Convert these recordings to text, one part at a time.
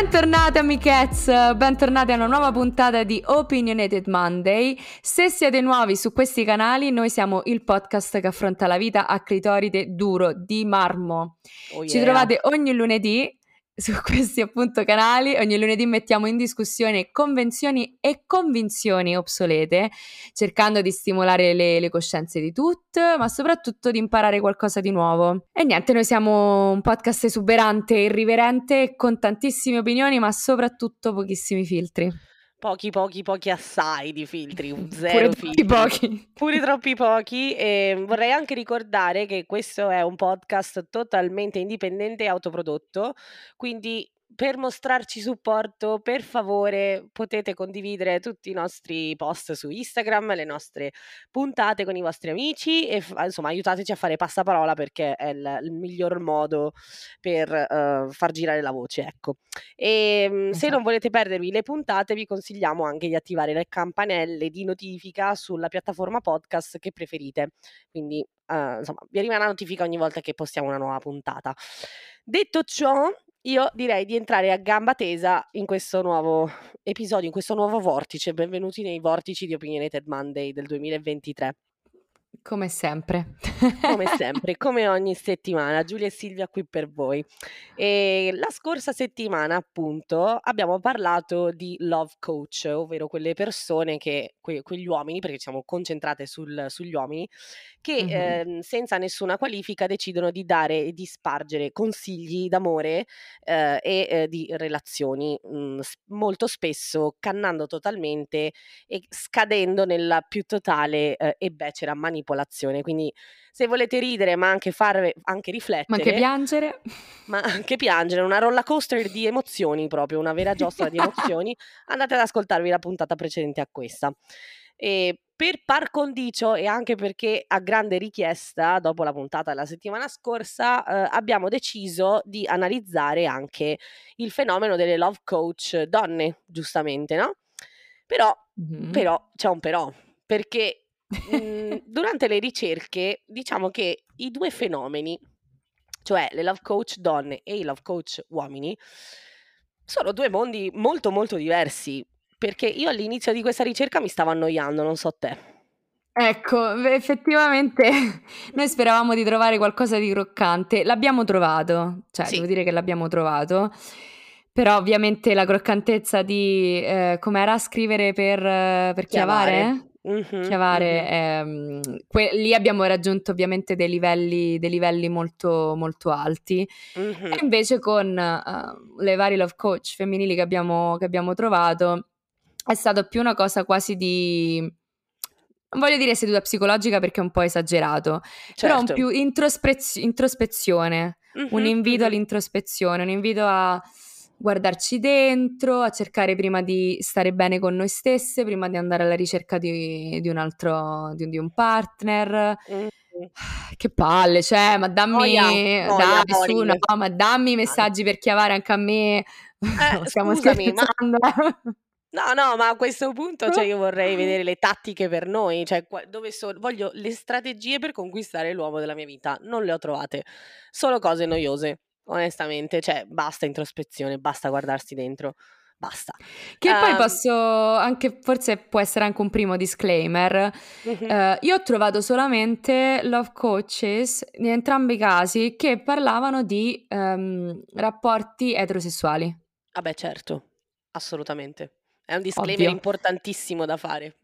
Bentornate amichezze, bentornati a una nuova puntata di Opinionated Monday. Se siete nuovi su questi canali, noi siamo il podcast che affronta la vita a clitoride duro di marmo. Oh yeah. Ci trovate ogni lunedì su questi appunto canali. Ogni lunedì mettiamo in discussione convenzioni e convinzioni obsolete, cercando di stimolare le, le coscienze di tutte, ma soprattutto di imparare qualcosa di nuovo. E niente, noi siamo un podcast esuberante, irriverente, con tantissime opinioni, ma soprattutto pochissimi filtri pochi, pochi, pochi assai di filtri, un zero Pure filtri. pochi. Pure troppi pochi. E vorrei anche ricordare che questo è un podcast totalmente indipendente e autoprodotto, quindi per mostrarci supporto, per favore potete condividere tutti i nostri post su Instagram, le nostre puntate con i vostri amici e insomma aiutateci a fare passaparola perché è il, il miglior modo per uh, far girare la voce, ecco. E esatto. se non esatto. volete perdervi le puntate vi consigliamo anche di attivare le campanelle di notifica sulla piattaforma podcast che preferite. Quindi uh, insomma vi arriva una notifica ogni volta che postiamo una nuova puntata. Detto ciò, io direi di entrare a gamba tesa in questo nuovo episodio, in questo nuovo vortice. Benvenuti nei vortici di Opinionated Monday del 2023. Come sempre. come sempre, come ogni settimana, Giulia e Silvia qui per voi. E la scorsa settimana, appunto, abbiamo parlato di love coach, ovvero quelle persone che, que- quegli uomini, perché siamo concentrate sul, sugli uomini, che mm-hmm. eh, senza nessuna qualifica decidono di dare e di spargere consigli d'amore eh, e eh, di relazioni, mh, mm, molto spesso cannando totalmente e scadendo nella più totale eh, e becera manipolazione. Quindi se volete ridere ma anche fare anche riflettere ma anche piangere ma anche piangere una roller coaster di emozioni proprio una vera giostra di emozioni andate ad ascoltarvi la puntata precedente a questa e per par condicio e anche perché a grande richiesta, dopo la puntata della settimana scorsa, eh, abbiamo deciso di analizzare anche il fenomeno delle love coach donne, giustamente, no? Però, mm-hmm. però c'è un però, perché mh, mhmm, durante le ricerche diciamo che i due fenomeni, cioè le love coach donne e i love coach uomini, sono due mondi molto molto diversi perché io all'inizio di questa ricerca mi stavo annoiando, non so te. Ecco, effettivamente noi speravamo di trovare qualcosa di croccante, l'abbiamo trovato, cioè sì. devo dire che l'abbiamo trovato, però ovviamente la croccantezza di, eh, com'era, scrivere per, per chiavare? Mm-hmm, chiavare mm-hmm. Eh, que- lì abbiamo raggiunto ovviamente dei livelli, dei livelli molto, molto alti mm-hmm. e invece con uh, le varie love coach femminili che abbiamo, che abbiamo trovato è stato più una cosa quasi di non voglio dire seduta psicologica perché è un po' esagerato, certo. però un certo. più introspez- introspezione, mm-hmm, un invito all'introspezione, un invito a guardarci dentro, a cercare prima di stare bene con noi stesse, prima di andare alla ricerca di, di un altro, di, di un partner. Mm-hmm. Che palle, cioè, ma dammi, oia, oia, dai, su, no, ma dammi messaggi per chiavare anche a me. Eh, Stiamo scusami, scherzando. Ma No, no, ma a questo punto cioè, io vorrei vedere le tattiche per noi, cioè dove sono, voglio le strategie per conquistare l'uomo della mia vita, non le ho trovate, solo cose noiose, onestamente, cioè basta introspezione, basta guardarsi dentro. Basta. Che um, poi posso anche, forse può essere anche un primo disclaimer. Uh-huh. Uh, io ho trovato solamente love coaches in entrambi i casi che parlavano di um, rapporti eterosessuali. Vabbè, certo, assolutamente. È un disclaimer Ovvio. importantissimo da fare.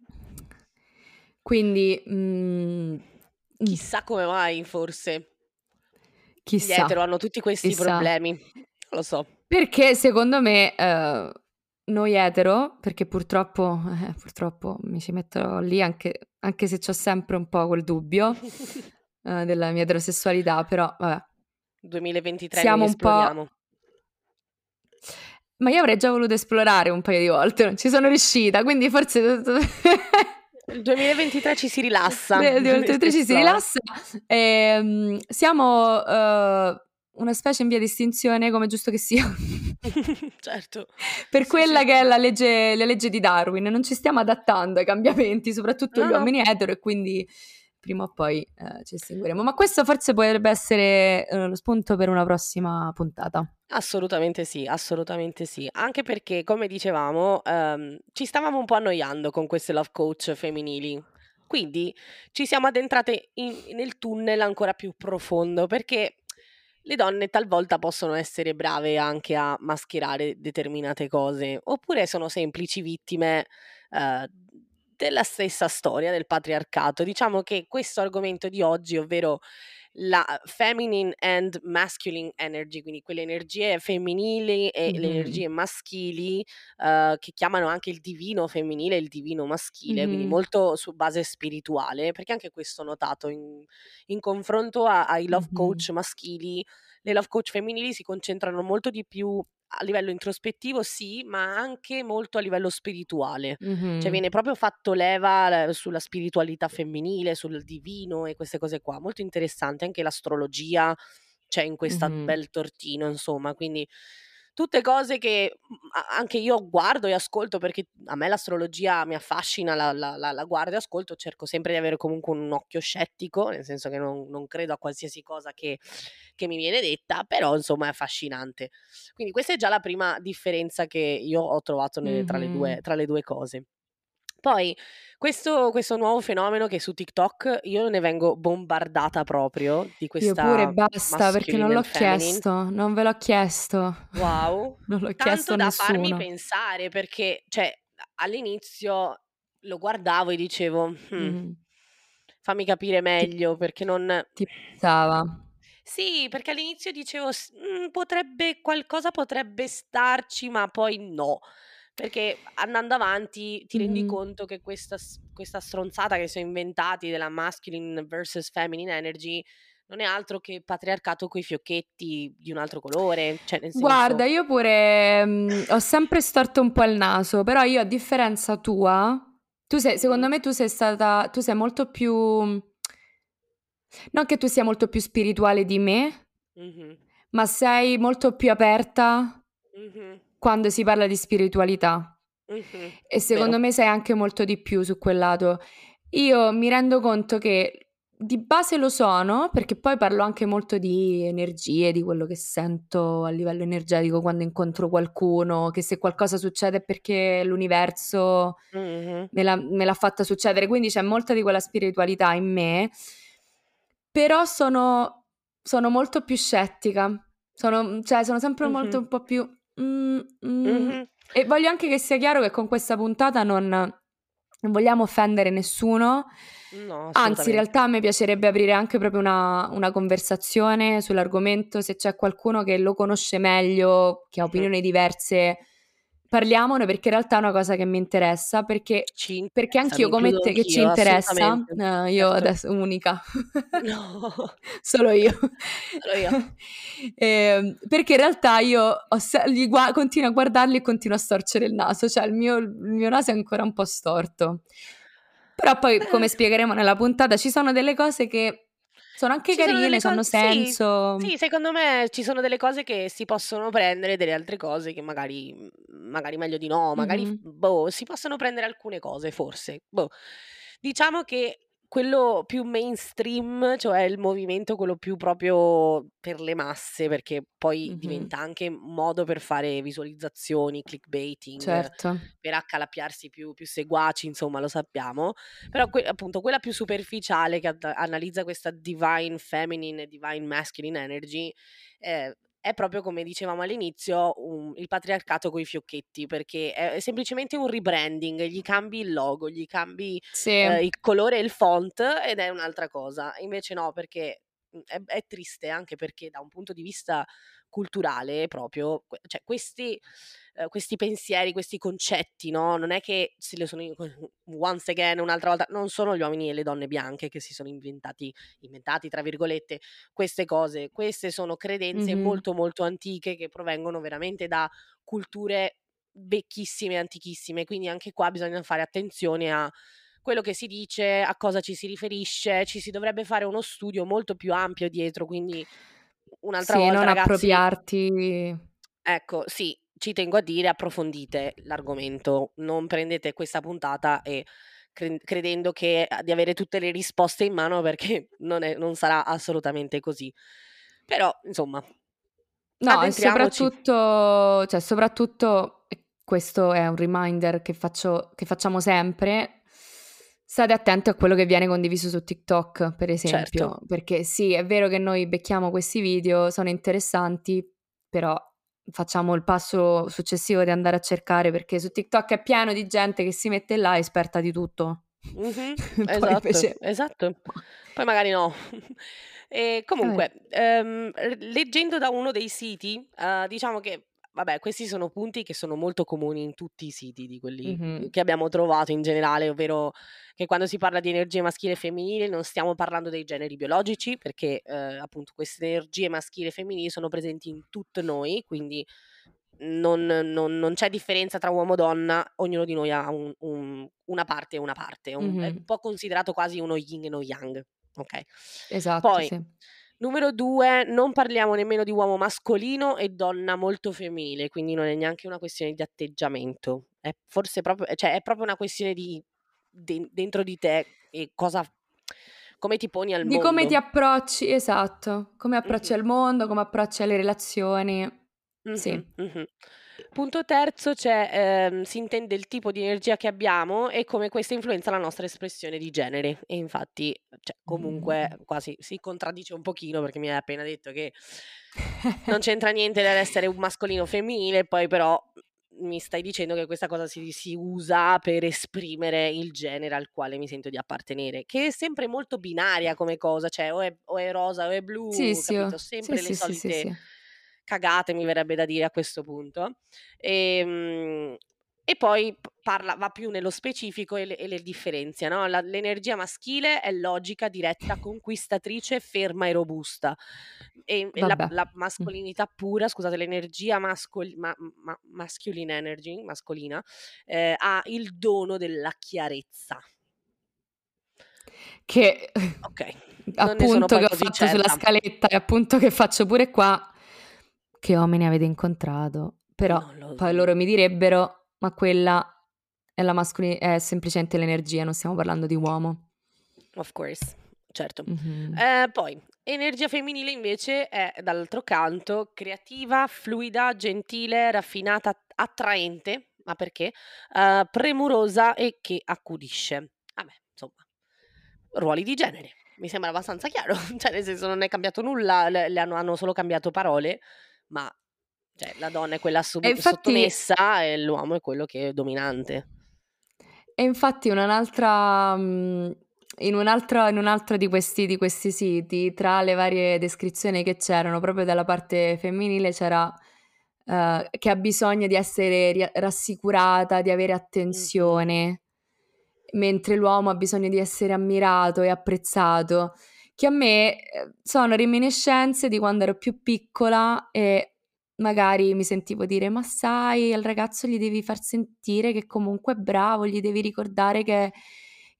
Quindi... Mm, Chissà come mai, forse. Chissà. Gli etero hanno tutti questi Chissà. problemi. Lo so. Perché secondo me... Uh, noi etero, perché purtroppo, eh, purtroppo mi ci metto lì anche, anche se ho sempre un po' quel dubbio uh, della mia eterosessualità, però vabbè. 2023 siamo un po'... Ma io avrei già voluto esplorare un paio di volte, non ci sono riuscita, quindi forse... Il 2023 ci si rilassa. Il 2023 ci si rilassa. E, ehm, siamo uh, una specie in via di estinzione, come giusto che sia. certo. Per sì, quella sì. che è la legge, la legge, di Darwin. Non ci stiamo adattando ai cambiamenti, soprattutto no, gli uomini etero, e quindi prima o poi eh, ci estingueremo. Ma questo forse potrebbe essere eh, lo spunto per una prossima puntata. Assolutamente sì, assolutamente sì. Anche perché, come dicevamo, ehm, ci stavamo un po' annoiando con queste love coach femminili. Quindi ci siamo addentrate in, nel tunnel ancora più profondo perché le donne talvolta possono essere brave anche a mascherare determinate cose, oppure sono semplici vittime eh, della stessa storia del patriarcato. Diciamo che questo argomento di oggi, ovvero la feminine and masculine energy, quindi quelle energie femminili e mm-hmm. le energie maschili uh, che chiamano anche il divino femminile e il divino maschile, mm-hmm. quindi molto su base spirituale, perché anche questo ho notato in, in confronto a, ai love mm-hmm. coach maschili, le love coach femminili si concentrano molto di più a livello introspettivo sì, ma anche molto a livello spirituale. Mm-hmm. Cioè viene proprio fatto leva sulla spiritualità femminile, sul divino e queste cose qua. Molto interessante anche l'astrologia c'è in questa mm-hmm. bel tortino, insomma, quindi tutte cose che mhmm, anche io guardo e ascolto perché a me l'astrologia mi affascina, la, la, la, la guardo e ascolto, cerco sempre di avere comunque un occhio scettico, nel senso che non, non credo a qualsiasi cosa che, che, mi viene detta, però insomma è affascinante. Quindi questa è già la prima differenza che io ho trovato nelle, tra, le due, tra le due cose. Poi questo, questo, nuovo fenomeno che su TikTok io ne vengo bombardata proprio di questa Io pure basta perché non l'ho chiesto, non ve l'ho chiesto. Wow. non l'ho Tanto chiesto a da nessuno. farmi pensare perché cioè all'inizio lo guardavo e dicevo hmm, mm. fammi capire meglio perché non ti pensava. Sì, perché all'inizio dicevo potrebbe qualcosa potrebbe starci, ma poi no. Perché andando avanti ti rendi Mh-mh. conto che questa, questa stronzata che si sono inventati della masculine versus feminine energy non è altro che patriarcato coi fiocchetti di un altro colore. Cioè, nel senso... Guarda, io pure mh, ho sempre storto un po' il naso, però io a differenza tua, tu sei, secondo me tu sei stata, tu sei molto più, non che tu sia molto più spirituale di me, mm-hmm. ma sei molto più aperta. Mm-hmm quando si parla di spiritualità. Mm-hmm, e secondo vero. me sai anche molto di più su quel lato. Io mi rendo conto che di base lo sono, perché poi parlo anche molto di energie, di quello che sento a livello energetico quando incontro qualcuno, che se qualcosa succede è perché l'universo mm-hmm. me, l'ha, me l'ha fatta succedere, quindi c'è molta di quella spiritualità in me, però sono, sono molto più scettica, sono, cioè, sono sempre mm-hmm. molto un po' più Mm, mm. Mm-hmm. E voglio anche che sia chiaro che con questa puntata non, non vogliamo offendere nessuno. No, Anzi, in realtà a me piacerebbe aprire anche proprio una, una, conversazione sull'argomento. Se c'è qualcuno che lo conosce meglio, che ha opinioni diverse, parliamone perché in realtà è una cosa che mi interessa. Perché, ci perché anch'io, come te, che ci interessa, uh, io certo. adesso unica, no. solo io. Solo io. eh, perché in realtà io se- gu- continuo a guardarli e continuo a storcere il naso, cioè il mio, il mio naso è ancora un po' storto. Però poi, come spiegheremo nella puntata, ci sono delle cose che sono anche Ci carine, sono hanno cose, sì, senso. sì, secondo me ci sono delle cose che si possono prendere, delle altre cose che magari, magari meglio di no, magari, Mhm. boh, si possono prendere alcune cose, forse. Boh. Diciamo che quello più mainstream, cioè il movimento quello più proprio per le masse, perché poi Mhm. diventa anche modo per fare visualizzazioni, clickbaiting, Certo. per accalappiarsi più, più seguaci, insomma, lo sappiamo. Però que- appunto quella più superficiale che ad- analizza questa divine feminine e divine masculine energy eh, è proprio come dicevamo all'inizio un, il patriarcato con i fiocchetti, perché è, è, semplicemente un rebranding, gli cambi il logo, gli cambi sì. eh, il colore e il font ed è un'altra cosa. Invece no, perché mhmm, è, è, triste anche perché da un punto di vista culturale proprio, cioè questi, eh, questi pensieri, questi concetti, no? Non è che se le sono once again un'altra volta, non sono gli uomini e le donne bianche che si sono inventati, inventati tra virgolette, queste cose. Queste sono credenze mm-hmm. molto molto antiche che provengono veramente da culture vecchissime, antichissime, quindi anche qua bisogna fare attenzione a quello che si dice, a cosa ci si riferisce, ci si dovrebbe fare uno studio molto più ampio dietro, quindi un'altra sì, volta non ragazzi, appropriarti. Ecco, sì, ci tengo a dire, approfondite l'argomento, non prendete questa puntata e cre- credendo che, di avere tutte le risposte in mano perché non, è, non sarà assolutamente così. Però, insomma, No, e soprattutto, cioè, soprattutto, questo è un reminder che, faccio, che facciamo sempre, state attenti a quello che viene condiviso su TikTok, per esempio, certo. perché sì, è vero che noi becchiamo questi video, sono interessanti, però facciamo il passo successivo di andare a cercare perché su TikTok è pieno di gente che si mette là esperta di tutto. Mm-hmm, esatto, invece... esatto. Poi magari no. E comunque, ehm, leggendo da uno dei siti, uh, diciamo che vabbè, questi sono punti che sono molto comuni in tutti i siti di quelli mm-hmm. che abbiamo trovato in generale, ovvero che quando si parla di energie maschile e femminili non stiamo parlando dei generi biologici, perché eh, appunto queste energie maschili e femminili sono presenti in tutte noi, quindi non, non, non, c'è differenza tra uomo e donna, ognuno di noi ha un, un, una parte e una parte, un, mm-hmm. è un po' considerato quasi uno yin e uno yang. Ok. Esatto. Poi, sì. Numero due, non parliamo nemmeno di uomo mascolino e donna molto femminile, quindi non è neanche una questione di atteggiamento, è forse proprio, cioè è proprio una questione di de- dentro di te e cosa come ti poni al di mondo. Di come ti approcci, esatto, come approcci mm-hmm. al mondo, come approcci alle relazioni. Mm-hmm, sì. Mm-hmm. Punto terzo, c'è, ehm, si intende il tipo di energia che abbiamo e come questa influenza la nostra espressione di genere. E infatti, cioè, comunque, mm. quasi si contraddice un pochino perché mi hai appena detto che non c'entra niente nell'essere un mascolino o femminile, poi però mi stai dicendo che questa cosa si, si, usa per esprimere il genere al quale mi sento di appartenere, che è sempre molto binaria come cosa, cioè o è, o è rosa o è blu, sì, capito? Sì, sempre sì, le solite cagate, mi verrebbe da dire a questo punto. E, ehm, e poi parla, va più nello specifico e le, e le differenzia. No? La, l'energia maschile è logica, diretta, conquistatrice, ferma e robusta. E, e la, la, mascolinità pura, scusate, l'energia mascol, ma, ma, masculine energy, mascolina, eh, ha il dono della chiarezza. Che okay. appunto che ho fatto certa. sulla scaletta e appunto che faccio pure qua che uomini avete incontrato? Però poi loro mi direbbero, ma quella è la mascolina, è semplicemente l'energia, non stiamo parlando di uomo. Of course, certo. Mm-hmm. Eh, poi, energia femminile invece è dall'altro canto creativa, fluida, gentile, raffinata, attraente, ma perché? Uh, premurosa e che accudisce. Vabbè, insomma, ruoli di genere. Mi sembra abbastanza chiaro, cioè nel senso non è cambiato nulla, le, le hanno, hanno solo cambiato parole ma cioè, la donna è quella sub- e infatti, sottomessa e l'uomo è quello che è dominante. E infatti un'altra... Mhmm, in un altro, in un altro di, questi, di, questi, siti, tra le varie descrizioni che c'erano, proprio dalla parte femminile c'era uh, che ha bisogno di essere rassicurata, di avere attenzione, mm-hmm. mentre l'uomo ha bisogno di essere ammirato e apprezzato che a me eh, sono reminiscenze di quando ero più piccola e magari mi sentivo dire ma sai al ragazzo gli devi far sentire che comunque è bravo, gli devi ricordare che,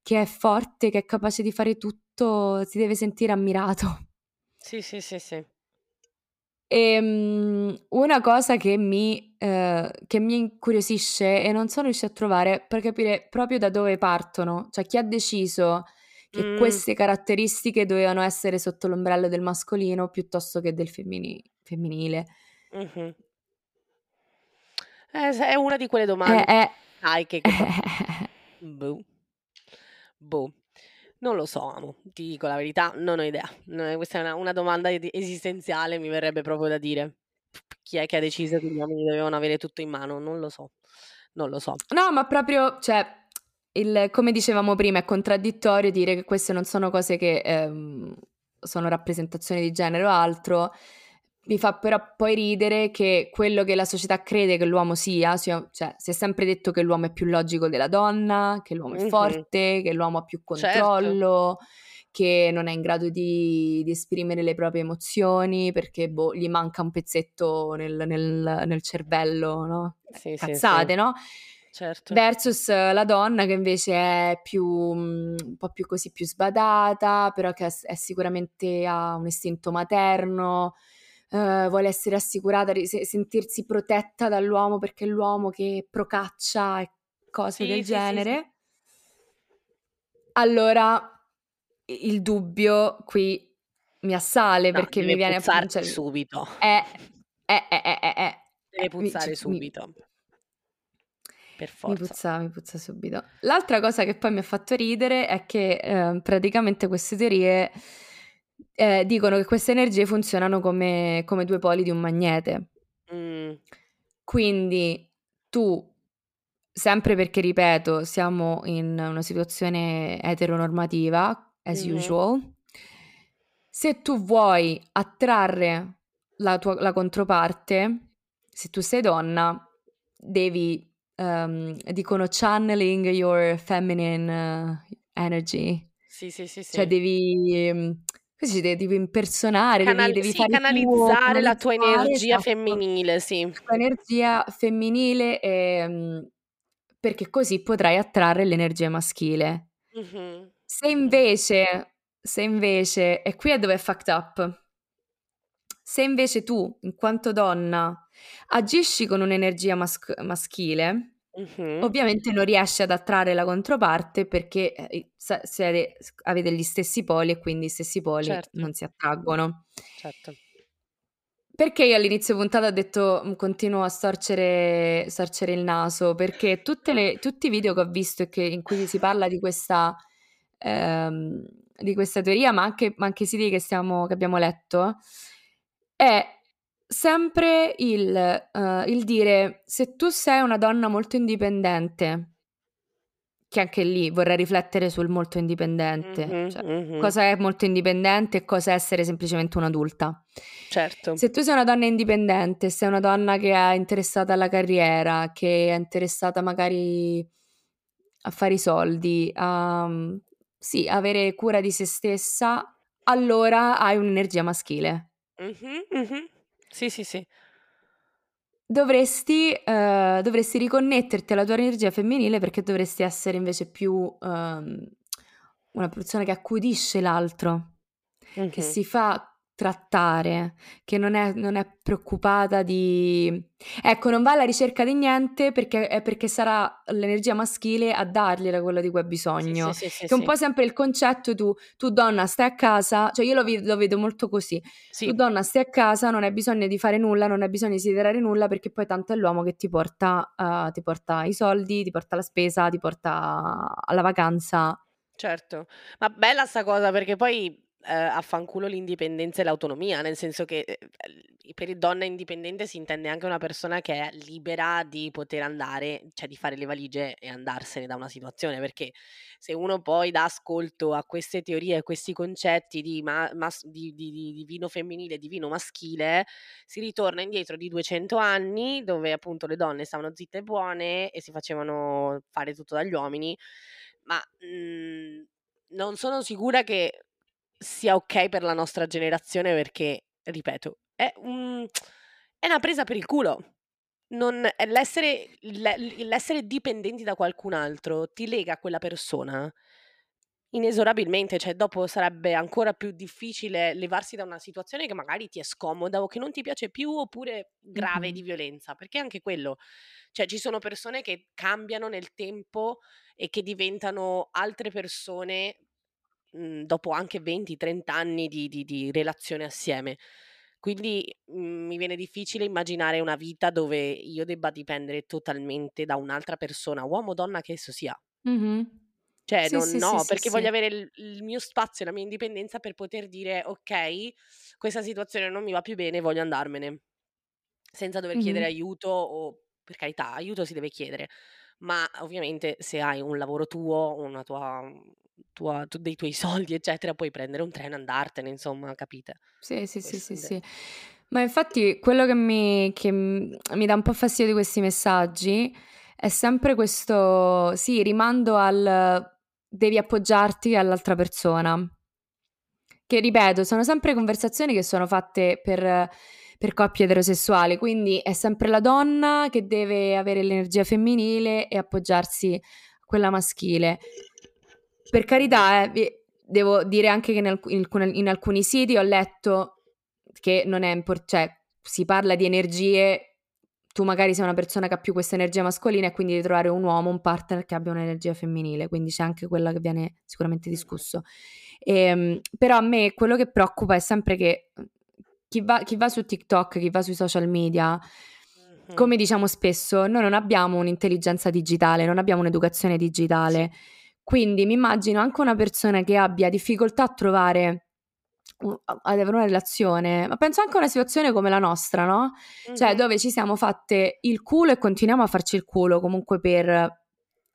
che è forte, che è capace di fare tutto, si deve sentire ammirato. Sì, sì, sì, sì. E um, una cosa che mi, eh, che mi incuriosisce e non sono riuscita a trovare per capire proprio da dove partono, cioè chi ha deciso che mm. queste caratteristiche dovevano essere sotto l'ombrello del mascolino piuttosto che del femmini- femminile. Mm-hmm. Eh, è una di quelle domande. Eh, eh. Dai, che... boh. boh. Non lo so, amo. ti dico la verità, non ho idea. questa è una, una domanda esistenziale, mi verrebbe proprio da dire. Chi è che ha deciso che gli uomini dovevano avere tutto in mano? Non lo so. Non lo so. No, ma proprio, cioè, il, come dicevamo prima, è contraddittorio dire che queste non sono cose che ehm, sono rappresentazioni di genere o altro. Mi fa però poi ridere che quello che la società crede che l'uomo sia, cioè si è sempre detto che l'uomo è più logico della donna, che l'uomo è mm-hmm. forte, che l'uomo ha più certo. controllo, certo. che non è in grado di, di, esprimere le proprie emozioni perché boh, gli manca un pezzetto nel, nel, nel cervello, no? Sì, Cazzate, sì, sì. no? Certo. Versus la donna che invece è più, mhmm, un po' più così, più sbadata, però che è sicuramente ha un istinto materno, uh, vuole essere assicurata, se- sentirsi protetta dall'uomo perché è l'uomo che procaccia e cose sì, del sì, genere. allora il dubbio qui mi assale No, perché mi viene puzzare cioè, subito. eh, eh, eh, eh, eh, eh. Deve Eh, mi, puzzare ci- mi- Per mi forza. puzza, mi puzza subito. L'altra cosa che poi mi ha fatto ridere è che eh, praticamente queste teorie eh, dicono che queste energie funzionano come, come due poli di un magnete. Mm, Quindi tu, sempre perché ripeto, siamo in una situazione eteronormativa, as Mhm. usual, se tu vuoi attrarre la tua la controparte, se tu sei donna, devi, ehm, dicono channeling your feminine eh, energy, Sì, sì, sì, cioè sì. devi, ehm, dice, devi impersonare, devi, Canal- devi sì, fare tuo, canalizzare la tua canalizzare, energia esatto, femminile, sì. la tua energia femminile ehm, perché così potrai attrarre l'energia maschile. Mhm, Se invece, se invece, e qui è dove è fucked up, se invece tu, in quanto donna, agisci con un'energia mas- maschile, Mhm. ovviamente non riesci ad attrarre la controparte perché eh, siete- avete gli stessi poli e quindi gli stessi poli Certo, non si attraggono. certo. Perché io all'inizio puntata ho detto "Mm, continuo a storcere, storcere il naso? Perché tutte le- tutti i video che ho visto e che- in cui si parla di questa, ehm, di questa teoria, ma anche, ma anche siti che, stiamo, che abbiamo letto, è sempre il, eh, il dire se tu sei una donna molto indipendente, che anche lì vorrei riflettere sul molto indipendente, Mhm, cioè mhm. cosa è molto indipendente e cosa è essere semplicemente un'adulta. Certo. Se tu sei una donna indipendente, sei una donna che è interessata alla carriera, che è interessata magari a fare i soldi, a sì, avere cura di se stessa, allora hai un'energia maschile. Mhm, mhm. Sì, sì, sì. Dovresti, eh, dovresti riconnetterti alla tua energia femminile perché dovresti essere invece più ehm, una persona che accudisce l'altro, che Mhm. si fa trattare, che non è, non è preoccupata di... Ecco, non va alla ricerca di niente perché, è perché sarà l'energia maschile a dargliela quello di cui ha bisogno. sì, sì, sì, Che è un po' sempre il concetto tu, tu donna stai a casa, cioè io lo, vi- lo vedo molto così, tu donna stai a casa, non hai bisogno di fare nulla, non hai bisogno di desiderare nulla perché poi tanto è l'uomo che ti porta, eh, ti porta i soldi, ti porta la spesa, ti porta alla vacanza. certo. Ma bella sta cosa perché poi eh, affanculo l'indipendenza e l'autonomia, nel senso che eh, eh, per donna indipendente si intende anche una persona che è libera di poter andare, cioè di fare le valigie e andarsene da una situazione, perché se uno poi dà ascolto a queste teorie, a questi concetti di, ma- mas- di, di- di divino femminile e divino maschile, si ritorna indietro di 200 anni dove appunto le donne stavano zitte e buone e si facevano fare tutto dagli uomini, ma mm, non sono sicura che sia ok per la nostra generazione perché, ripeto, è, un- è una presa per il culo. Non, l'essere, l'essere dipendenti da qualcun altro ti lega a quella persona inesorabilmente, cioè dopo sarebbe ancora più difficile levarsi da una situazione che magari ti è scomoda o che non ti piace più oppure grave Mhm. di violenza, perché anche quello, cioè ci sono persone che cambiano nel tempo e che diventano altre persone mh, dopo anche 20-30 anni di, di- di relazione assieme. Quindi mh, mi viene difficile immaginare una vita dove io debba dipendere totalmente da un'altra persona, uomo o donna che esso sia. Mhm. Cioè, Sì, non, sì, no, sì, perché voglio avere il, il mio spazio e la mia indipendenza per poter dire, ok, questa situazione non mi va più bene, voglio andarmene, senza dover chiedere Mhm. aiuto o, per carità, aiuto si deve chiedere, ma ovviamente se hai un lavoro tuo, una tua, tua- tu- dei tuoi soldi, eccetera, puoi prendere un treno e andartene, insomma, capite? Sì, sì, sì, Questo sì, sì. Ma infatti quello che mi, che mi dà un po' fastidio di questi messaggi è sempre questo, sì, rimando al devi appoggiarti all'altra persona. Che ripeto, sono sempre conversazioni che sono fatte per, per coppie eterosessuali, quindi è sempre la donna che deve avere l'energia femminile e appoggiarsi a quella maschile. Per carità, eh, devo dire anche che in, alc- in alcune- in alcuni siti ho letto che non è importante, cioè si parla di energie tu magari sei una persona che ha più questa energia mascolina e quindi devi trovare un uomo, un partner che abbia un'energia femminile, quindi c'è anche quella che viene sicuramente discusso. E, ehm, però a me quello che preoccupa è sempre che chi va, chi va su TikTok, chi va sui social media, come diciamo spesso, noi non abbiamo un'intelligenza digitale, non abbiamo un'educazione digitale. Quindi mi immagino anche una persona che abbia difficoltà a trovare ad avere una relazione, ma penso anche a una situazione come la nostra, no? Mm-hmm. Cioè dove ci siamo fatte il culo e continuiamo a farci il culo comunque per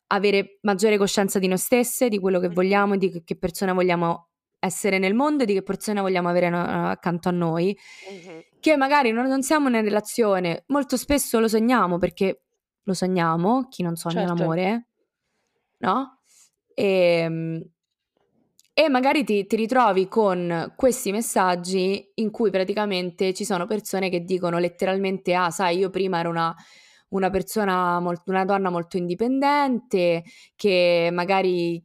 avere maggiore coscienza di noi stesse, di quello che vogliamo, di che persona vogliamo essere nel mondo e di che persona vogliamo avere no- accanto a noi, mm-hmm. che magari non, non, siamo in relazione, molto spesso lo sogniamo perché lo sogniamo, chi non sogna certo. l'amore, no? E, ehm, e magari ti, ti, ritrovi con questi messaggi in cui praticamente ci sono persone che dicono letteralmente: Ah, sai, io prima ero una, una persona, molto, una donna molto indipendente che magari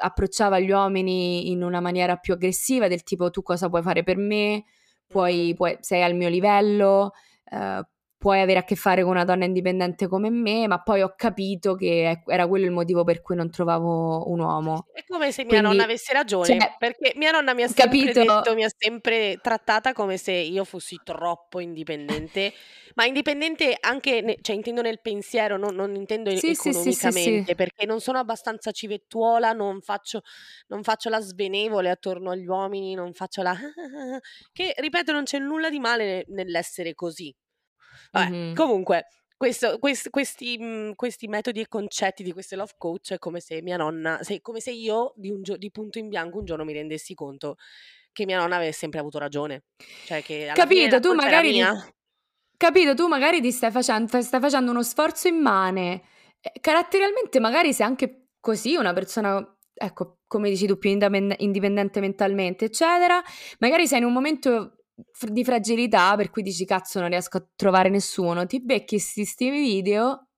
approcciava gli uomini in una maniera più aggressiva, del tipo: Tu cosa puoi fare per me? Puoi, puoi, sei al mio livello. Uh, puoi avere a che fare con una donna indipendente come me, ma poi ho capito che era quello il motivo per cui non trovavo un uomo. È come se mia Quindi, nonna avesse ragione, cioè, perché mia nonna mi ha sempre detto, mi ha sempre trattata come se io fossi troppo indipendente, ma indipendente anche, cioè intendo nel pensiero, non, non intendo sì, economicamente, sì, sì, perché non sono abbastanza civettuola, non faccio, non faccio la svenevole attorno agli uomini, non faccio la... che, ripeto, non c'è nulla di male nell'essere così, Vabbè, mm-hmm. comunque, questo, quest, questi, mh, questi, metodi e concetti di queste love coach è come se mia nonna, se, come se io di, un, di punto in bianco un giorno mi rendessi conto che mia nonna aveva sempre avuto ragione. Cioè che Capito, tu magari... Ti, capito, tu magari ti stai facendo, stai facendo uno sforzo immane. Caratterialmente magari sei anche così una persona ecco, come dici tu, più indipendente mentalmente, eccetera. Magari sei in un momento di fragilità per cui dici cazzo non riesco a trovare nessuno, ti becchi questi video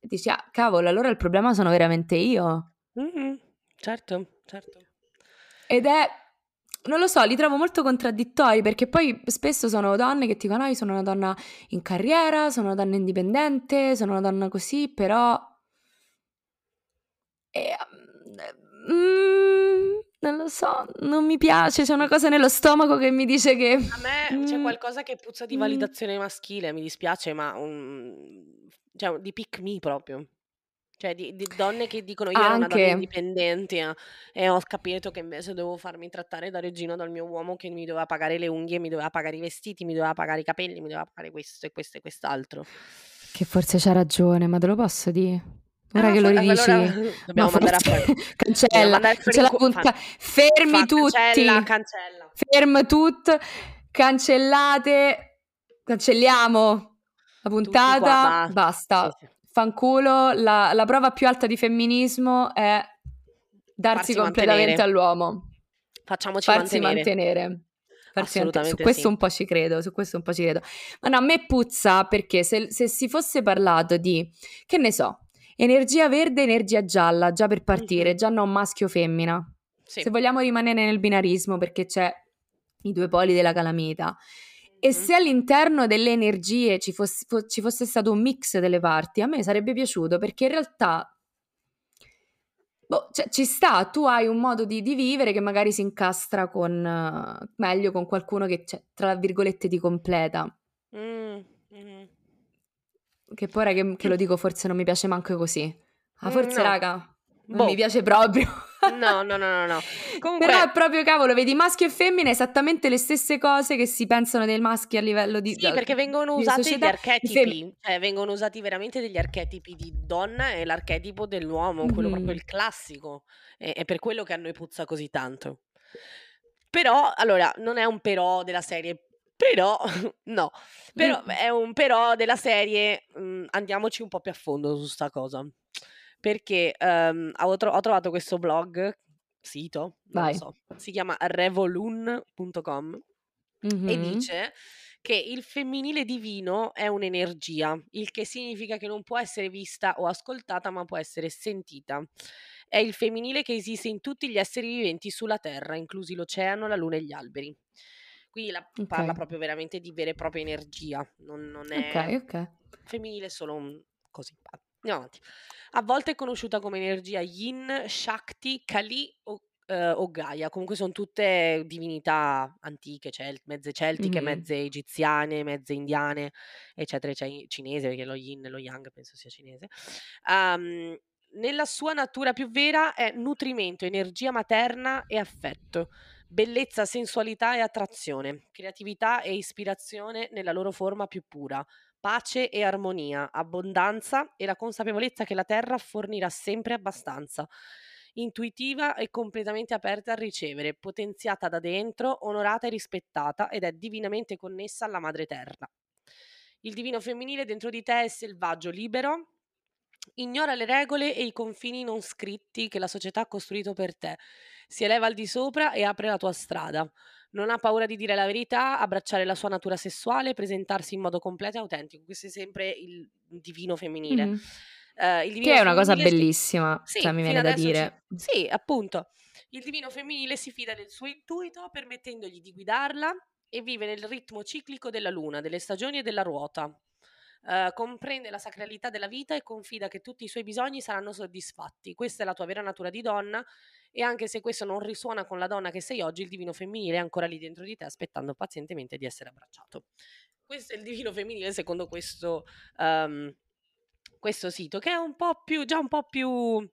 e dici ah cavolo allora il problema sono veramente io. Mm-hmm. Certo, certo. Ed è, non lo so, li trovo molto contraddittori perché poi spesso sono donne che ti dicono no io sono una donna in carriera, sono una donna indipendente, sono una donna così, però... E, mm, non lo so, non mi piace, c'è una cosa nello stomaco che mi dice che... A me mm. c'è qualcosa che puzza di mm. validazione maschile, mi dispiace, ma un... cioè, di pick me proprio. Cioè, di, di donne che dicono io ero una donna indipendente eh, e ho capito che invece dovevo farmi trattare da regina dal mio uomo che mi doveva pagare le unghie, mi doveva pagare i vestiti, mi doveva pagare i capelli, mi doveva pagare questo e questo e quest'altro. Che forse c'ha ragione, ma te lo posso dire? Ora ah, che lo ridici, allora, dobbiamo mandare a fuori. cancella, cancella la punta. Fermi fa, tutti. Cancella, cancella. Ferm tutto. Cancellate. Cancelliamo la puntata. Qua, basta. Sì, sì. Fanculo. La, la, prova più alta di femminismo è darsi Farsi completamente mantenere. all'uomo. Facciamoci Farsi mantenere. mantenere. Assolutamente su questo sì. un po' ci credo, su questo un po' ci credo. Ma no, a me puzza perché se, se si fosse parlato di, che ne so, Energia verde, energia gialla, già per partire, già non maschio o femmina. Sì. Se vogliamo rimanere nel binarismo, perché c'è i due poli della calamita. E mm-hmm. se all'interno delle energie ci fosse, fo- ci fosse stato un mix delle parti, a me sarebbe piaciuto perché in realtà Boh, cioè, ci sta, tu hai un modo di, di, vivere che magari si incastra con, uh, meglio con qualcuno che, cioè, tra virgolette, ti completa. Mm, mm-hmm. Che poi ora che, che, lo dico forse non mi piace manco così. Ah, forse no. raga, non boh. mi piace proprio. No, no, no, no, no. Comunque... Però è proprio cavolo, vedi maschio e femmina esattamente le stesse cose che si pensano dei maschi a livello di Sì, perché vengono usati società, degli archetipi, cioè vengono usati veramente degli archetipi di donna e l'archetipo dell'uomo, quello mm. proprio il classico. È, è per quello che a noi puzza così tanto. Però, allora, non è un però della serie però, no, però è un però della serie, mh, andiamoci un po' più a fondo su sta cosa. Perché um, ho, tro- ho, trovato questo blog, sito, non so, si chiama revolun.com mm-hmm. e dice che il femminile divino è un'energia, il che significa che non può essere vista o ascoltata, ma può essere sentita. È il femminile che esiste in tutti gli esseri viventi sulla Terra, inclusi l'oceano, la luna e gli alberi. Qui la, okay. parla proprio veramente di vera e propria energia, non, non è... Ok, ok. femminile solo un così. Andiamo avanti. A volte è conosciuta come energia Yin, Shakti, Kali o, eh, o Gaia. Comunque sono tutte divinità antiche, celt- mezze celtiche, Mhm. mezze egiziane, mezze indiane, eccetera, cioè, cinese, perché lo Yin e lo Yang penso sia cinese. Um, nella sua natura più vera è nutrimento, energia materna e affetto, bellezza, sensualità e attrazione, creatività e ispirazione nella loro forma più pura, pace e armonia, abbondanza e la consapevolezza che la terra fornirà sempre abbastanza. Intuitiva e completamente aperta a ricevere, potenziata da dentro, onorata e rispettata ed è divinamente connessa alla madre terra. Il divino femminile dentro di te è selvaggio, libero, Ignora le regole e i confini non scritti che la società ha costruito per te. Si eleva al di sopra e apre la tua strada. Non ha paura di dire la verità, abbracciare la sua natura sessuale, presentarsi in modo completo e autentico. Questo è sempre il divino femminile. Mhm. Eh, il divino Che è una cosa si- bellissima, Sì, cioè mi viene da adesso ci- dire. Sì, appunto. Il divino femminile si fida del suo intuito, permettendogli di guidarla e vive nel ritmo ciclico della luna, delle stagioni e della ruota. Eh, comprende la sacralità della vita e confida che tutti i suoi bisogni saranno soddisfatti. Questa è la tua vera natura di donna e anche se questo non risuona con la donna che sei oggi, il divino femminile è ancora lì dentro di te aspettando pazientemente di essere abbracciato. Questo è il divino femminile secondo questo, um, questo sito che è un po' più, già un po' più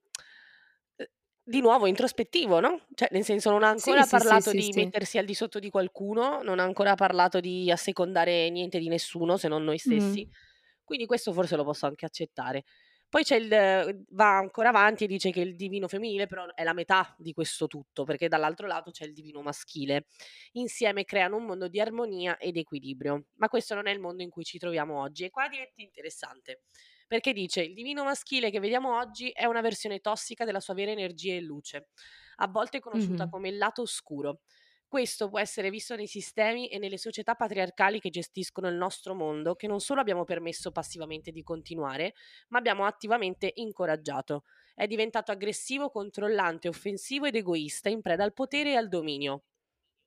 eh, di nuovo introspettivo, no? Cioè, nel senso, non ha ancora Sì, sì, sì, parlato sì, di mettersi al di sotto di qualcuno, non ha ancora parlato di assecondare niente di nessuno se non noi stessi. Mm. Quindi questo forse lo posso anche accettare. Poi c'è il, va ancora avanti e dice che il divino femminile però è la metà di questo tutto, perché dall'altro lato c'è il divino maschile. Insieme creano un mondo di armonia ed equilibrio. Ma questo non è il mondo in cui ci troviamo oggi. E qua diventa interessante, perché dice il divino maschile che vediamo oggi è una versione tossica della sua vera energia e luce, a volte conosciuta Mhm. come il lato oscuro. Questo può essere visto nei sistemi e nelle società patriarcali che gestiscono il nostro mondo, che non solo abbiamo permesso passivamente di continuare, ma abbiamo attivamente incoraggiato. È diventato aggressivo, controllante, offensivo ed egoista, in preda al potere e al dominio.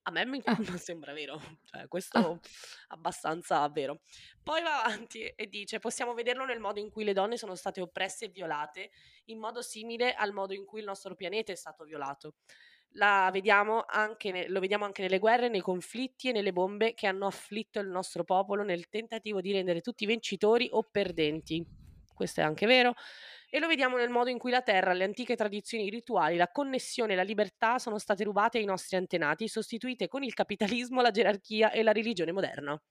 A me mi Ah. non sembra vero, cioè Ah. questo abbastanza vero. Poi va avanti e dice: Possiamo vederlo nel modo in cui le donne sono state oppresse e violate, in modo simile al modo in cui il nostro pianeta è stato violato. Vediamo ne- lo vediamo anche nelle guerre, nei conflitti e nelle bombe che hanno afflitto il nostro popolo nel tentativo di rendere tutti vincitori o perdenti. Questo è anche vero. E lo vediamo nel modo in cui la terra, le antiche tradizioni rituali, la connessione e la libertà sono state rubate ai nostri antenati, sostituite con il capitalismo, la gerarchia e la religione moderna.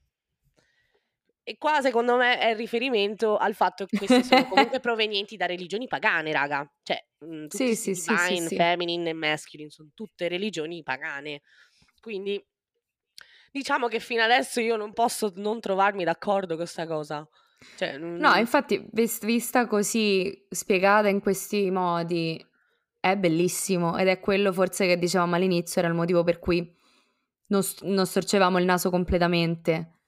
E qua secondo me è il riferimento al fatto che queste sono comunque provenienti da religioni pagane, raga. Cioè, mh, tutti Sì, sì, sì, sì, divine, sì. feminine e masculine sono tutte religioni pagane. Quindi diciamo che fino adesso io non posso non trovarmi d'accordo con questa cosa. Cioè, No, infatti, vis- vista così spiegata in questi modi, è bellissimo ed è quello forse che dicevamo all'inizio, era il motivo per cui non, non storcevamo il naso completamente.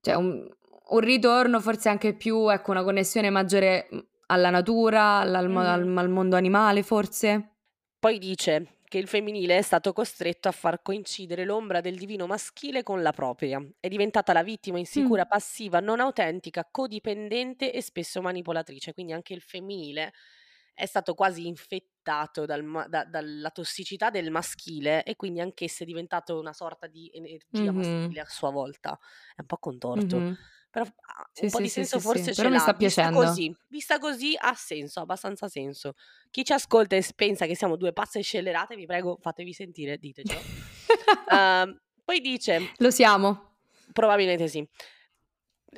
Cioè, un, un ritorno forse anche più, ecco, una connessione maggiore mm, alla natura, al, mo- al- al mondo animale, forse. Poi dice che il femminile è stato costretto a far coincidere l'ombra del divino maschile con la propria. È diventata la vittima insicura, Mm. passiva, non autentica, codipendente e spesso manipolatrice. Quindi anche il femminile è stato quasi infettato dal da- dalla tossicità del maschile e quindi anch'esso è diventato una sorta di energia Mhm. maschile a sua volta. È un po' contorto. Mhm. Però Sì, un po' sì, di senso sì, forse sì. ce Però mi l'ha. sta Vista piacendo. così, vista così ha senso, abbastanza senso. Chi ci ascolta e pensa che siamo due pazze scellerate, vi prego, fatevi sentire, ditecelo. Ehm, poi dice, Lo siamo. probabilmente sì.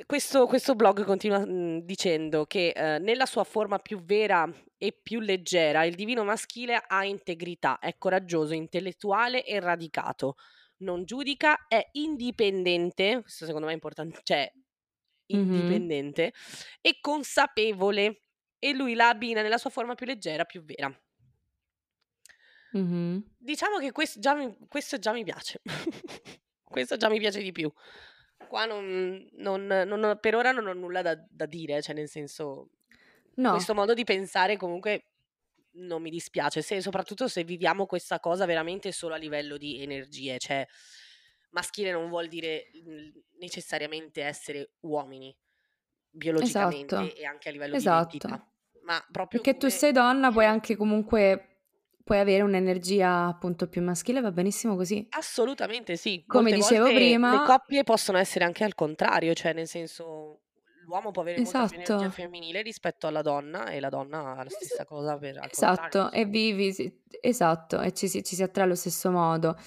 Questo, questo blog continua mm, dicendo che eh, nella sua forma più vera e più leggera, il divino maschile ha integrità, è coraggioso, intellettuale e radicato. Non giudica, è indipendente, questo secondo me è importante, cioè indipendente e consapevole e lui la abbina nella sua forma più leggera, più vera. Mhm. Diciamo che questo già mi, questo già mi piace. questo già mi piace di più. Qua non, non- non per ora non ho nulla da, da dire, cioè nel senso, questo No. modo di pensare comunque non mi dispiace, se- soprattutto se viviamo questa cosa veramente solo a livello di energie, cioè maschile non vuol dire necessariamente essere uomini. biologicamente esatto. e anche a livello esatto. di identità. Ma proprio Perché come... tu sei donna, puoi anche comunque puoi avere un'energia appunto più maschile, va benissimo così. Assolutamente sì. Come Molte dicevo prima, le coppie possono essere anche al contrario, cioè nel senso l'uomo può avere esatto. molta più energia femminile rispetto alla donna e la donna ha la stessa cosa per Esatto, e vivi, esatto, e ci, ci si attrae allo stesso modo.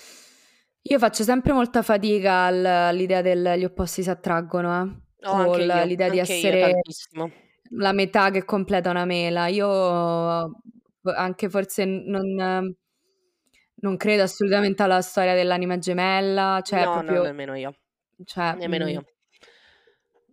Io faccio sempre molta fatica all'idea degli opposti si attraggono, eh. Oh, o l'idea di essere la metà che completa una mela. Io anche forse non, non credo assolutamente alla storia dell'anima gemella, cioè no, proprio... no, nemmeno io. Cioè, nemmeno mh, io.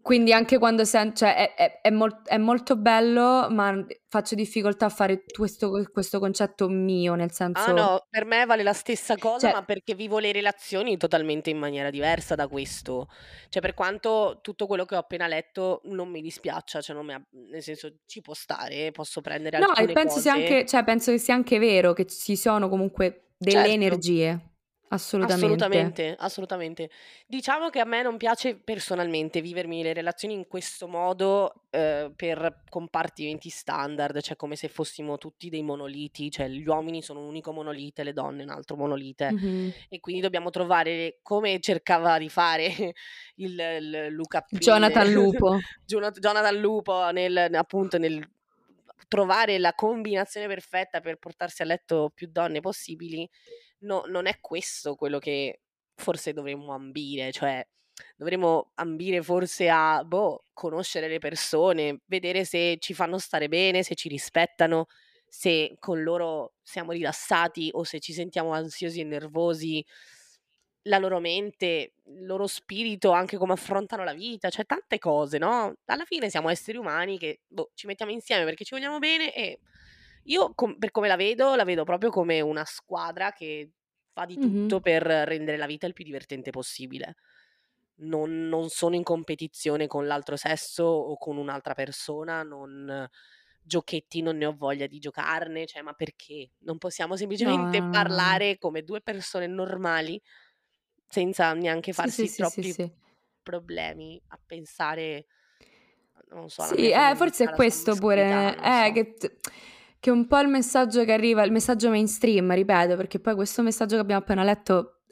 Quindi anche quando sento, cioè è, è, è, mol- è, molto bello, ma faccio difficoltà a fare questo, questo, concetto mio, nel senso... Ah no, per me vale la stessa cosa, cioè... ma perché vivo le relazioni totalmente in maniera diversa da questo. Cioè per quanto tutto quello che ho appena letto non mi dispiaccia, cioè non mi ha... nel senso ci può stare, posso prendere no, alcune penso cose. Anche, cioè, penso che sia anche vero che ci sono comunque delle certo. energie. Assolutamente. Assolutamente, assolutamente. Diciamo che a me non piace personalmente vivermi le relazioni in questo modo eh, per compartimenti standard, cioè come se fossimo tutti dei monoliti, cioè gli uomini sono un unico monolite, le donne un altro monolite mm-hmm. e quindi dobbiamo trovare come cercava di fare il, il Luca P, Jonathan Lupo. Jonathan Lupo nel, appunto nel trovare la combinazione perfetta per portarsi a letto più donne possibili no, non è questo quello che forse dovremmo ambire, cioè dovremmo ambire forse a boh, conoscere le persone, vedere se ci fanno stare bene, se ci rispettano, se con loro siamo rilassati o se ci sentiamo ansiosi e nervosi, la loro mente, il loro spirito, anche come affrontano la vita, cioè tante cose, no? Alla fine siamo esseri umani che boh, ci mettiamo insieme perché ci vogliamo bene e io, com- per come la vedo, la vedo proprio come una squadra che fa di tutto Mh-mh. per rendere la vita il più divertente possibile. Non, non sono in competizione con l'altro sesso o con un'altra persona, non giochetti, non ne ho voglia di giocarne, cioè, ma perché? Non possiamo semplicemente No, parlare come due persone normali senza neanche farsi sì, sì, troppi sì. problemi a pensare, non so, Sì, eh, forse è questo pure, eh, so. che, t- che un po' il messaggio che arriva, il messaggio mainstream, ripeto, perché poi questo messaggio che abbiamo appena letto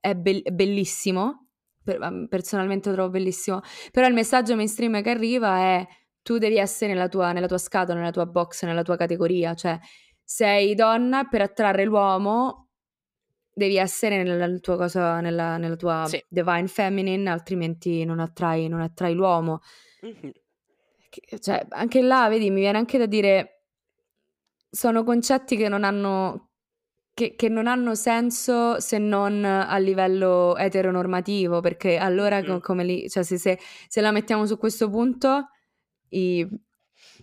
è, be- è bellissimo, per- um, personalmente lo trovo bellissimo, però il messaggio mainstream che arriva è tu devi essere nella tua, nella tua scatola, nella tua box, nella tua categoria, cioè sei donna per attrarre l'uomo devi essere nella tua cosa, nella, nella tua Sì. divine feminine, altrimenti non attrai, non attrai l'uomo. Mhm. Che- Cioè, anche là, vedi, mi viene anche da dire, sono concetti che non hanno, che, che non hanno senso se non a livello eteronormativo, perché allora Mhm. come li, cioè se, se- se la mettiamo su questo punto, i-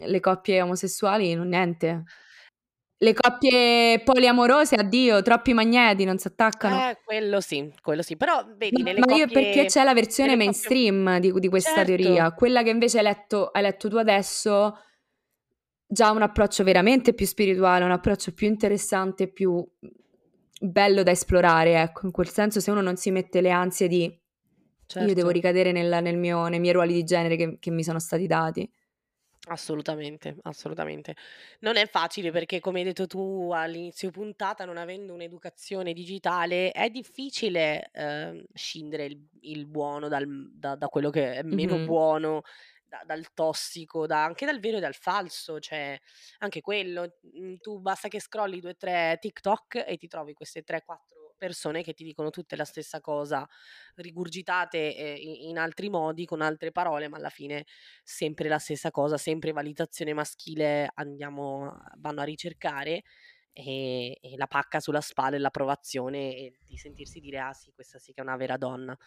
le coppie omosessuali, non niente. Le coppie poliamorose, addio, troppi magneti, non si attaccano. Eh, quello sì, quello sì. Però vedi, Ma, ma io perché coppie, c'è la versione nelle coppie, mainstream di, di questa teoria, certo, quella che invece hai letto, hai letto tu adesso, già un approccio veramente più spirituale, un approccio più interessante, più bello da esplorare, ecco, in quel senso se uno non si mette le ansie di io devo certo. ricadere nel, nel mio- nei miei ruoli di genere che, che mi sono stati dati. Assolutamente, assolutamente. Non è facile perché, come hai detto tu all'inizio puntata, non avendo un'educazione digitale, è difficile ehm, scindere il, il buono dal- da, da quello che è meno Mhm. buono, da- dal tossico, da- anche dal vero e dal falso. Cioè, anche quello, mm, tu basta che scrolli due o tre TikTok e ti trovi queste tre, quattro persone che ti dicono tutte la stessa cosa, rigurgitate eh, in in altri modi, con altre parole, ma alla fine sempre la stessa cosa, sempre validazione maschile andiamo, vanno a ricercare e, e la pacca sulla spalla e l'approvazione e di sentirsi dire ah sì, questa sì che è una vera donna.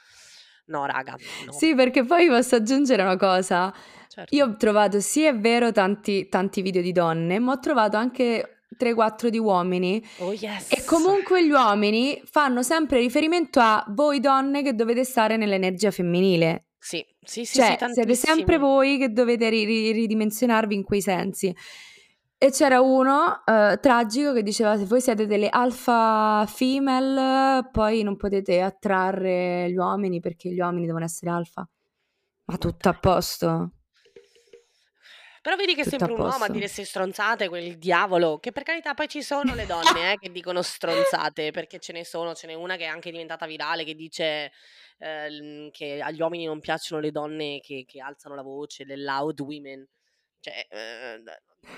No, raga, no, Sì, perché poi posso aggiungere una cosa. certo. Io ho trovato, sì è vero, tanti, tanti video di donne, ma ho trovato anche 3-4 di uomini. Oh E yes, comunque gli uomini fanno sempre riferimento a voi donne che dovete stare nell'energia femminile. sì, sì, sì, sì, Cioè, siete sempre voi che dovete ri- ridimensionarvi in quei sensi. E c'era uno eh, tragico che diceva: Se voi siete delle alfa female, poi non potete attrarre gli uomini perché gli uomini devono essere alfa. Ma tutto a posto. Però vedi che è Tutto sempre a un uomo a dire ste stronzate, quel diavolo, che per carità poi ci sono le donne eh, che dicono stronzate, perché ce ne sono, ce n'è una che è anche diventata virale che dice eh, che agli uomini non piacciono le donne che, che alzano la voce, le loud women. Cioè, eh,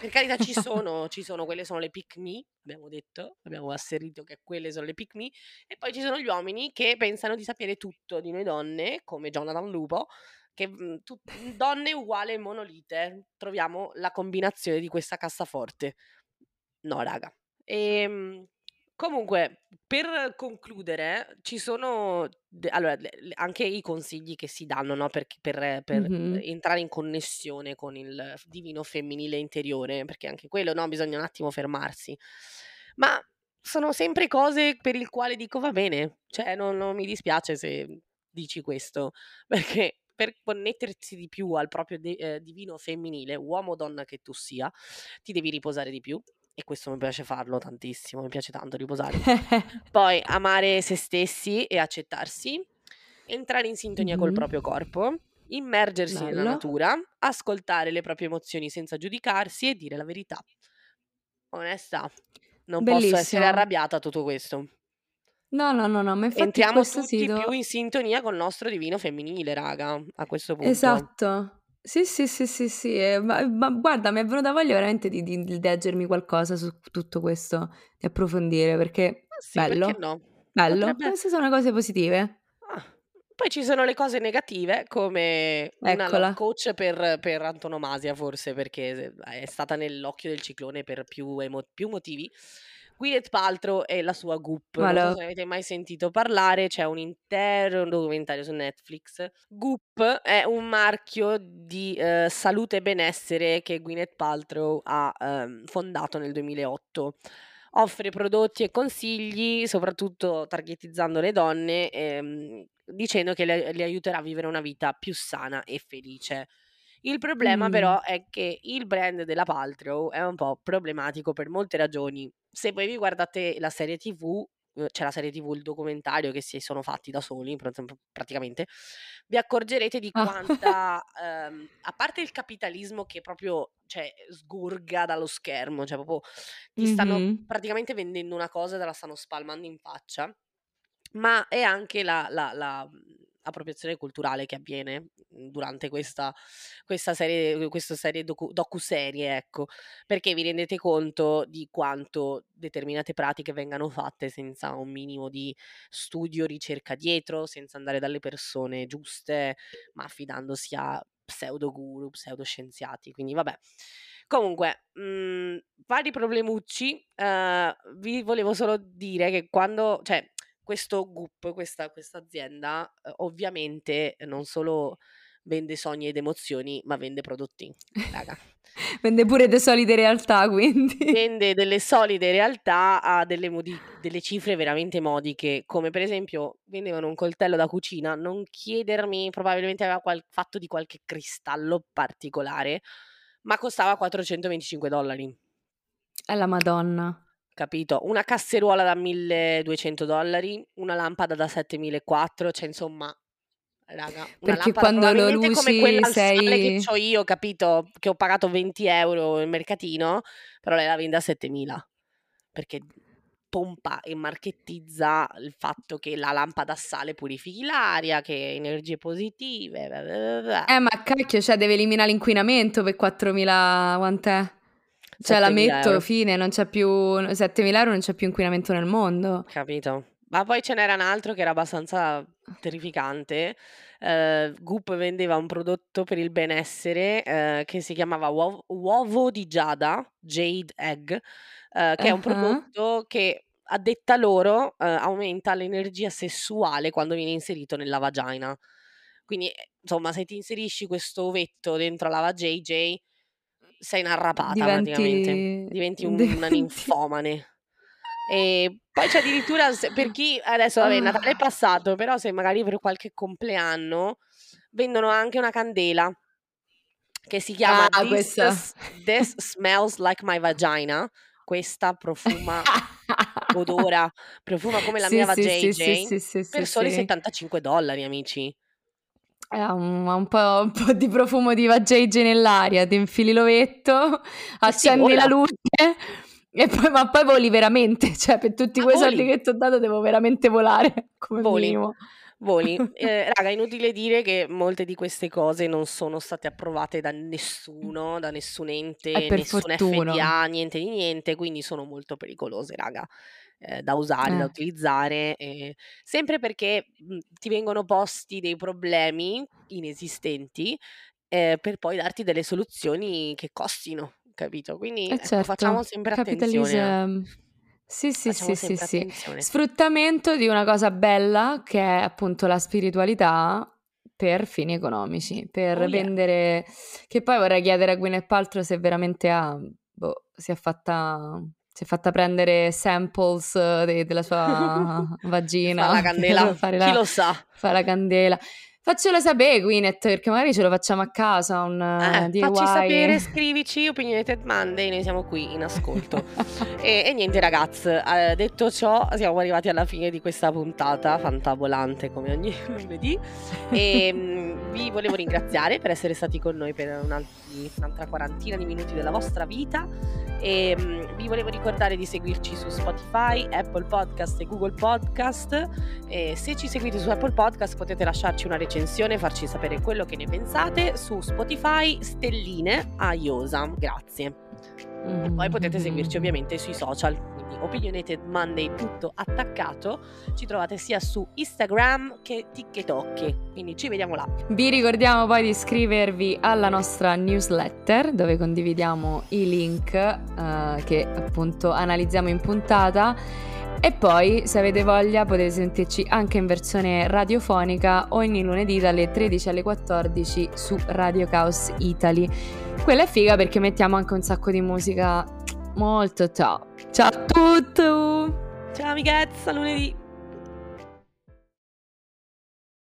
per carità ci sono, ci sono, quelle sono le pick me, abbiamo detto, abbiamo asserito che quelle sono le pick me, e poi ci sono gli uomini che pensano di sapere tutto di noi donne, come Jonathan Lupo, che mh, tu, donne uguale monolite, troviamo la combinazione di questa cassaforte. No, raga. E, ehm, Comunque, per concludere, ci sono de- allora, le- le- anche i consigli che si danno no, per, per- per Mhm. entrare in connessione con il divino femminile interiore, perché anche quello no, bisogna un attimo fermarsi. Ma sono sempre cose per il quale dico va bene, cioè non, non mi dispiace se dici questo, perché per connettersi di più al proprio de- eh, divino femminile, uomo o donna che tu sia, ti devi riposare di più e questo mi piace farlo tantissimo, mi piace tanto riposare. Poi amare se stessi e accettarsi, entrare in sintonia col Mhm. proprio corpo, immergersi nella Bello. natura, ascoltare le proprie emozioni senza giudicarsi e dire la verità. Onesta, non posso essere Bellissimo. arrabbiata a tutto questo. No, no, no, no, ma infatti Entriamo tutti sito... più in sintonia col nostro divino femminile, raga, a questo punto. Esatto. Sì, sì, sì, sì, sì. eh, ma, ma guarda, mi è venuta voglia veramente di, di- di leggermi qualcosa su tutto questo, di approfondire, perché Ah sì, perché bello, no? bello. Potrebbe... Queste sono cose positive. Ah, Poi ci sono le cose negative, come una love Eccola. coach per, per antonomasia, forse, perché è stata nell'occhio del ciclone per più, emo- più motivi. Gwyneth Paltrow e la sua Goop. Ma Non so se ne avete mai sentito parlare, c'è un intero documentario su Netflix. Goop è un marchio di eh, salute e benessere che Gwyneth Paltrow ha ehm, fondato nel 2008 offre prodotti e consigli, soprattutto targetizzando le donne, ehm, dicendo che le, le aiuterà a vivere una vita più sana e felice. Il problema Mm. però è che il brand della Paltrow è un po' problematico per molte ragioni. Se voi vi guardate la serie TV, eh, c'è la serie TV, il documentario che si sono fatti da soli pr- praticamente, vi accorgerete di quanta, ehm, a parte il capitalismo che proprio cioè, sgurga dallo schermo, cioè proprio ti stanno Mhm. praticamente vendendo una cosa e te la stanno spalmando in faccia, ma è anche la, la- la, appropriazione culturale che avviene mh, durante questa, questa serie, questa serie docu, docuserie, ecco, perché vi rendete conto di quanto determinate pratiche vengano fatte senza un minimo di studio, ricerca dietro, senza andare dalle persone giuste, ma affidandosi a pseudo guru, pseudoscienziati. Quindi vabbè. Comunque, mh, vari problemucci. eh, vi volevo solo dire che quando, cioè, questo Goop, questa, questa azienda, eh, ovviamente non solo vende sogni ed emozioni, ma vende prodotti. Raga. Vende pure le solite realtà, quindi. Vende delle solide realtà a delle, modi- delle cifre veramente modiche, come per esempio vendevano un coltello da cucina, non chiedermi, probabilmente aveva qual- fatto di qualche cristallo particolare, ma costava 425 dollari, È la Madonna. Capito? Una casseruola da 1200 dollari, una lampada da 7400, cioè insomma, raga, una Perché quando lo probabilmente come quella luci sale che sei... ho io, capito? Che ho pagato 20 euro in mercatino, però lei la vende a 7000, perché pompa e marchettizza il fatto che la lampada a sale purifichi l'aria, che energie positive, bla bla bla. Eh, ma cacchio, cioè deve eliminare l'inquinamento per 4.000... quant'è? Cioè la 7.000 metto, euro. fine, non c'è più... 7.000 euro non c'è più inquinamento nel mondo. Capito? Ma poi ce n'era un altro che era abbastanza terrificante. Eh, Goop vendeva un prodotto per il benessere eh, che si chiamava uov- uovo di giada, Jade Egg, eh, che è un prodotto che a detta loro aumenta l'energia sessuale quando viene inserito nella vagina. Quindi, insomma, se ti inserisci questo ovetto dentro la JJ, sei una rapata praticamente. Diventi... Diventi un- una diventi- ninfomane. E poi c'è addirittura se- per chi adesso vabbè, Natale è Ah. passato, però se magari per qualche compleanno vendono anche una candela che si chiama Ah, This, questa. s- This Smells Like My Vagina. Questa profuma, odora, profuma come la Sì, mia sì, JJ sì, per soli sì. 75 dollari, amici. Ha un, un, po', un, po', di profumo di vagege nell'aria, ti infili l'ovetto, accendi la luce e poi, ma poi voli veramente, cioè per tutti ah, quei voli. soldi che ti ho dato devo veramente volare come voli. minimo. Voli. Eh, raga, inutile dire che molte di queste cose non sono state approvate da nessuno, da nessun ente, nessun fortuna. FDA, niente di niente, quindi sono molto pericolose, raga. Eh, da usare, eh. da utilizzare, eh, sempre perché mh, ti vengono posti dei problemi inesistenti eh, per poi darti delle soluzioni che costino, capito? Quindi eh, ecco, certo. facciamo sempre attenzione. Sì, sì, sì, sì, sì. Sfruttamento di una cosa bella che è appunto la spiritualità per fini economici, per oh, vendere... Yeah. Che poi vorrei chiedere a Gwyneth Paltrow se veramente ha... Boh, si è fatta... Si è fatta prendere samples de- della sua vagina. Fa la candela, chi la, lo sa. Fa la candela. Faccelo sapere, Gwyneth, perché magari ce lo facciamo a casa. Un eh, DIY. Facci sapere, scrivici, Opinionated Monday, noi siamo qui in ascolto. e, e, niente, ragazzi, eh, detto ciò, siamo arrivati alla fine di questa puntata fantavolante come ogni lunedì. E mm, vi volevo ringraziare per essere stati con noi per un'altra quarantina di minuti della vostra vita. E um, vi volevo ricordare di seguirci su Spotify, Apple Podcast e Google Podcast. E se ci seguite su Apple Podcast potete lasciarci una recensione, farci sapere quello che ne pensate. Su Spotify, stelline a Iosa. Grazie. E poi potete seguirci ovviamente sui social, quindi Opinionated Monday tutto attaccato. Ci trovate sia su Instagram che TikTok, quindi ci vediamo là. Vi ricordiamo poi di iscrivervi alla nostra newsletter dove condividiamo i link uh, che appunto analizziamo in puntata. E poi, se avete voglia, potete sentirci anche in versione radiofonica ogni lunedì dalle 13 alle 14 su Radio Chaos Italy. Quella è figa perché mettiamo anche un sacco di musica molto top. Ciao a tutti! Ciao amicazza, lunedì!